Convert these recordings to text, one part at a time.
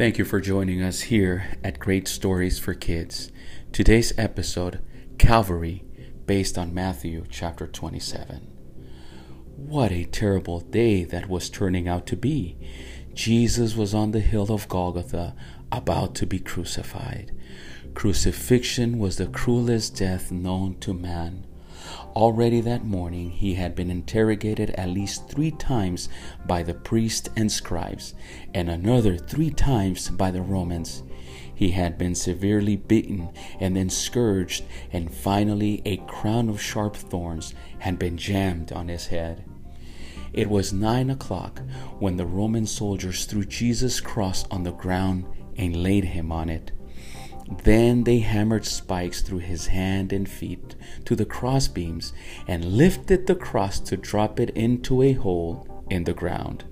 Thank you for joining us here at Great Stories for Kids. Today's episode, Calvary, based on Matthew chapter 27. What a terrible day that was turning out to be. Jesus was on the hill of Golgotha, about to be crucified. Crucifixion was the cruelest death known to man. Already that morning he had been interrogated at least three times by the priests and scribes, and another three times by the Romans. He had been severely beaten and then scourged, and finally a crown of sharp thorns had been jammed on his head. It was nine o'clock when the Roman soldiers threw Jesus' cross on the ground and laid him on it. Then they hammered spikes through his hand and feet to the crossbeams and lifted the cross to drop it into a hole in the ground.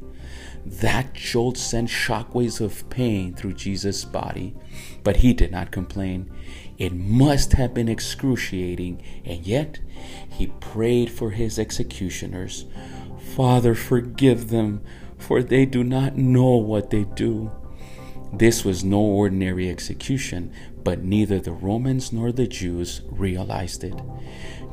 That jolt sent shockwaves of pain through Jesus' body, but he did not complain. It must have been excruciating, and yet he prayed for his executioners Father, forgive them, for they do not know what they do. This was no ordinary execution, but neither the Romans nor the Jews realized it.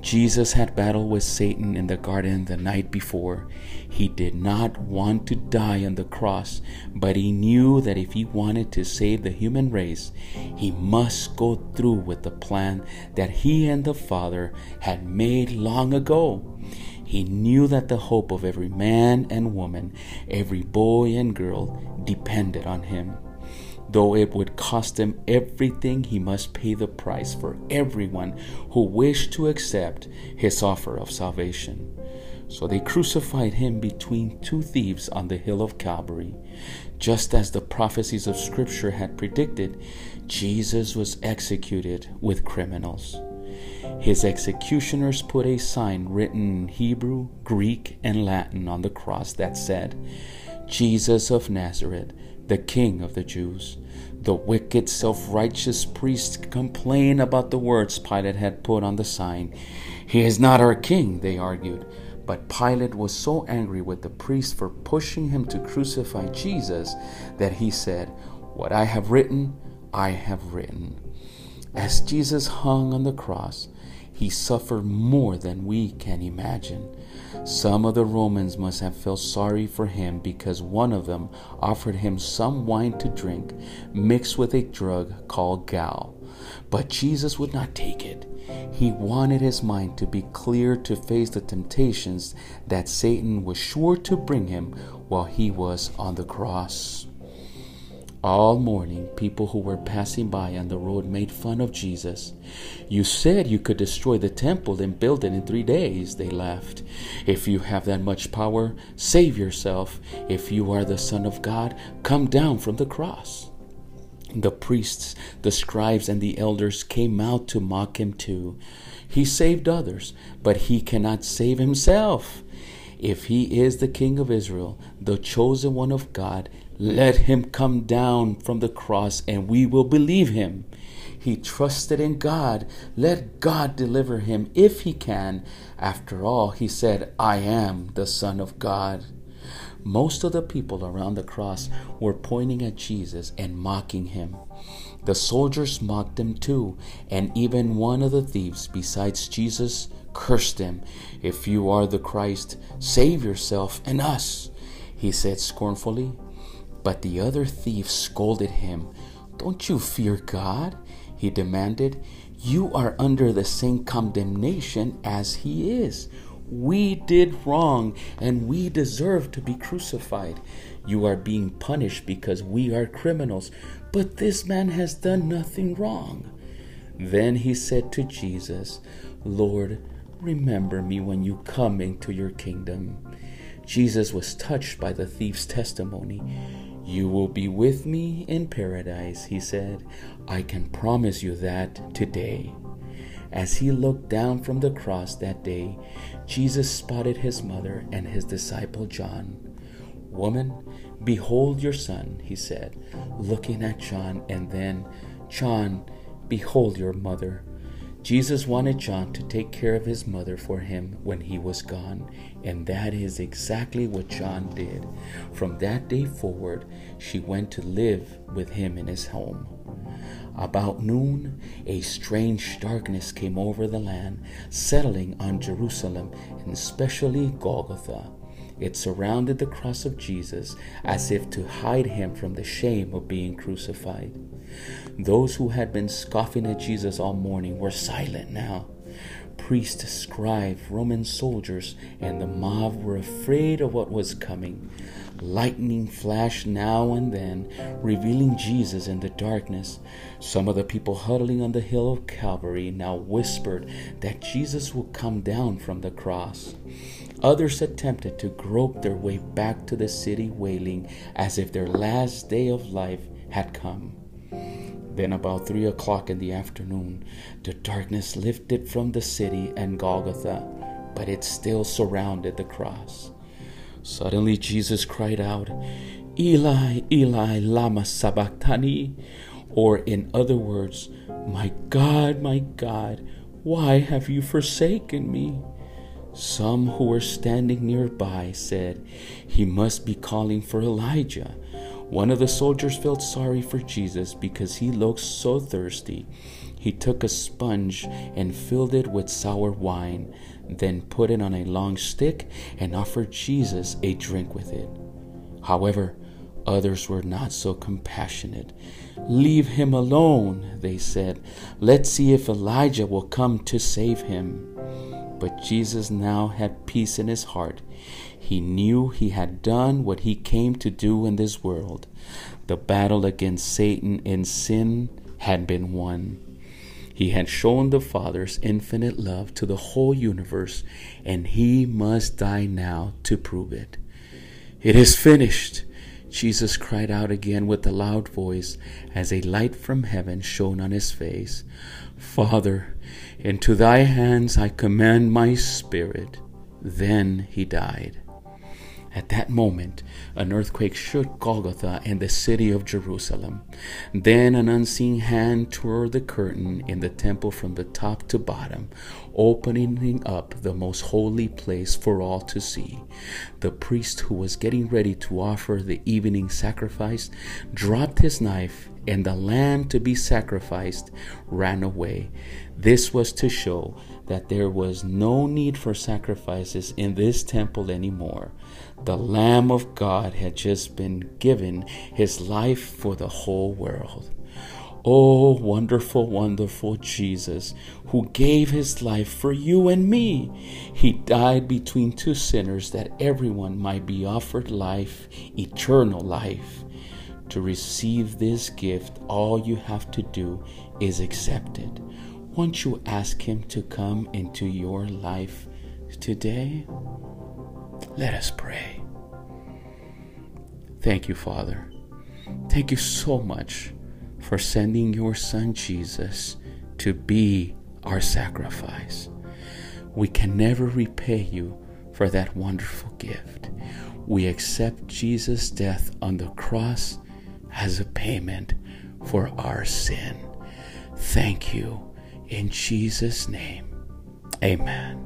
Jesus had battled with Satan in the garden the night before. He did not want to die on the cross, but he knew that if he wanted to save the human race, he must go through with the plan that he and the Father had made long ago. He knew that the hope of every man and woman, every boy and girl, depended on him. Though it would cost him everything, he must pay the price for everyone who wished to accept his offer of salvation. So they crucified him between two thieves on the hill of Calvary. Just as the prophecies of Scripture had predicted, Jesus was executed with criminals. His executioners put a sign written in Hebrew, Greek, and Latin on the cross that said, Jesus of Nazareth, the King of the Jews. The wicked, self righteous priests complained about the words Pilate had put on the sign. He is not our king, they argued. But Pilate was so angry with the priests for pushing him to crucify Jesus that he said, What I have written, I have written. As Jesus hung on the cross, he suffered more than we can imagine. Some of the Romans must have felt sorry for him because one of them offered him some wine to drink mixed with a drug called gall. But Jesus would not take it. He wanted his mind to be clear to face the temptations that Satan was sure to bring him while he was on the cross. All morning, people who were passing by on the road made fun of Jesus. You said you could destroy the temple and build it in three days, they laughed. If you have that much power, save yourself. If you are the Son of God, come down from the cross. The priests, the scribes, and the elders came out to mock him too. He saved others, but he cannot save himself. If he is the King of Israel, the chosen one of God, let him come down from the cross and we will believe him. He trusted in God. Let God deliver him if he can. After all, he said, I am the Son of God. Most of the people around the cross were pointing at Jesus and mocking him. The soldiers mocked him too, and even one of the thieves, besides Jesus, cursed him. If you are the Christ, save yourself and us, he said scornfully. But the other thief scolded him. Don't you fear God? He demanded. You are under the same condemnation as he is. We did wrong and we deserve to be crucified. You are being punished because we are criminals, but this man has done nothing wrong. Then he said to Jesus, Lord, remember me when you come into your kingdom. Jesus was touched by the thief's testimony. You will be with me in paradise, he said. I can promise you that today. As he looked down from the cross that day, Jesus spotted his mother and his disciple John. Woman, behold your son, he said, looking at John, and then, John, behold your mother. Jesus wanted John to take care of his mother for him when he was gone, And that is exactly what John did. From that day forward, she went to live with him in his home. About noon, a strange darkness came over the land, settling on Jerusalem, and especially Golgotha. It surrounded the cross of Jesus as if to hide him from the shame of being crucified. Those who had been scoffing at Jesus all morning were silent now priests, scribes, Roman soldiers, and the mob were afraid of what was coming. Lightning flashed now and then, revealing Jesus in the darkness. Some of the people huddling on the hill of Calvary now whispered that Jesus would come down from the cross. Others attempted to grope their way back to the city, wailing as if their last day of life had come. Then, about three o'clock in the afternoon, the darkness lifted from the city and Golgotha, but it still surrounded the cross. Suddenly, Jesus cried out, Eli, Eli, Lama Sabachthani, or in other words, My God, my God, why have you forsaken me? Some who were standing nearby said, He must be calling for Elijah. One of the soldiers felt sorry for Jesus because he looked so thirsty. He took a sponge and filled it with sour wine, then put it on a long stick and offered Jesus a drink with it. However, others were not so compassionate. Leave him alone, they said. Let's see if Elijah will come to save him. But Jesus now had peace in his heart. He knew he had done what he came to do in this world. The battle against Satan and sin had been won. He had shown the Father's infinite love to the whole universe, and he must die now to prove it. It is finished. Jesus cried out again with a loud voice as a light from heaven shone on his face. Father, into thy hands I commend my spirit. Then he died. At that moment, an earthquake shook Golgotha and the city of Jerusalem. Then an unseen hand tore the curtain in the temple from the top to bottom, opening up the most holy place for all to see. The priest who was getting ready to offer the evening sacrifice dropped his knife and the lamb to be sacrificed ran away. This was to show that there was no need for sacrifices in this temple anymore. The Lamb of God had just been given his life for the whole world. Oh, wonderful, wonderful Jesus, who gave his life for you and me. He died between two sinners that everyone might be offered life, eternal life. To receive this gift, all you have to do is accept it. Won't you ask Him to come into your life today? Let us pray. Thank you, Father. Thank you so much for sending your Son Jesus to be our sacrifice. We can never repay you for that wonderful gift. We accept Jesus' death on the cross as a payment for our sin. Thank you. In Jesus' name, amen.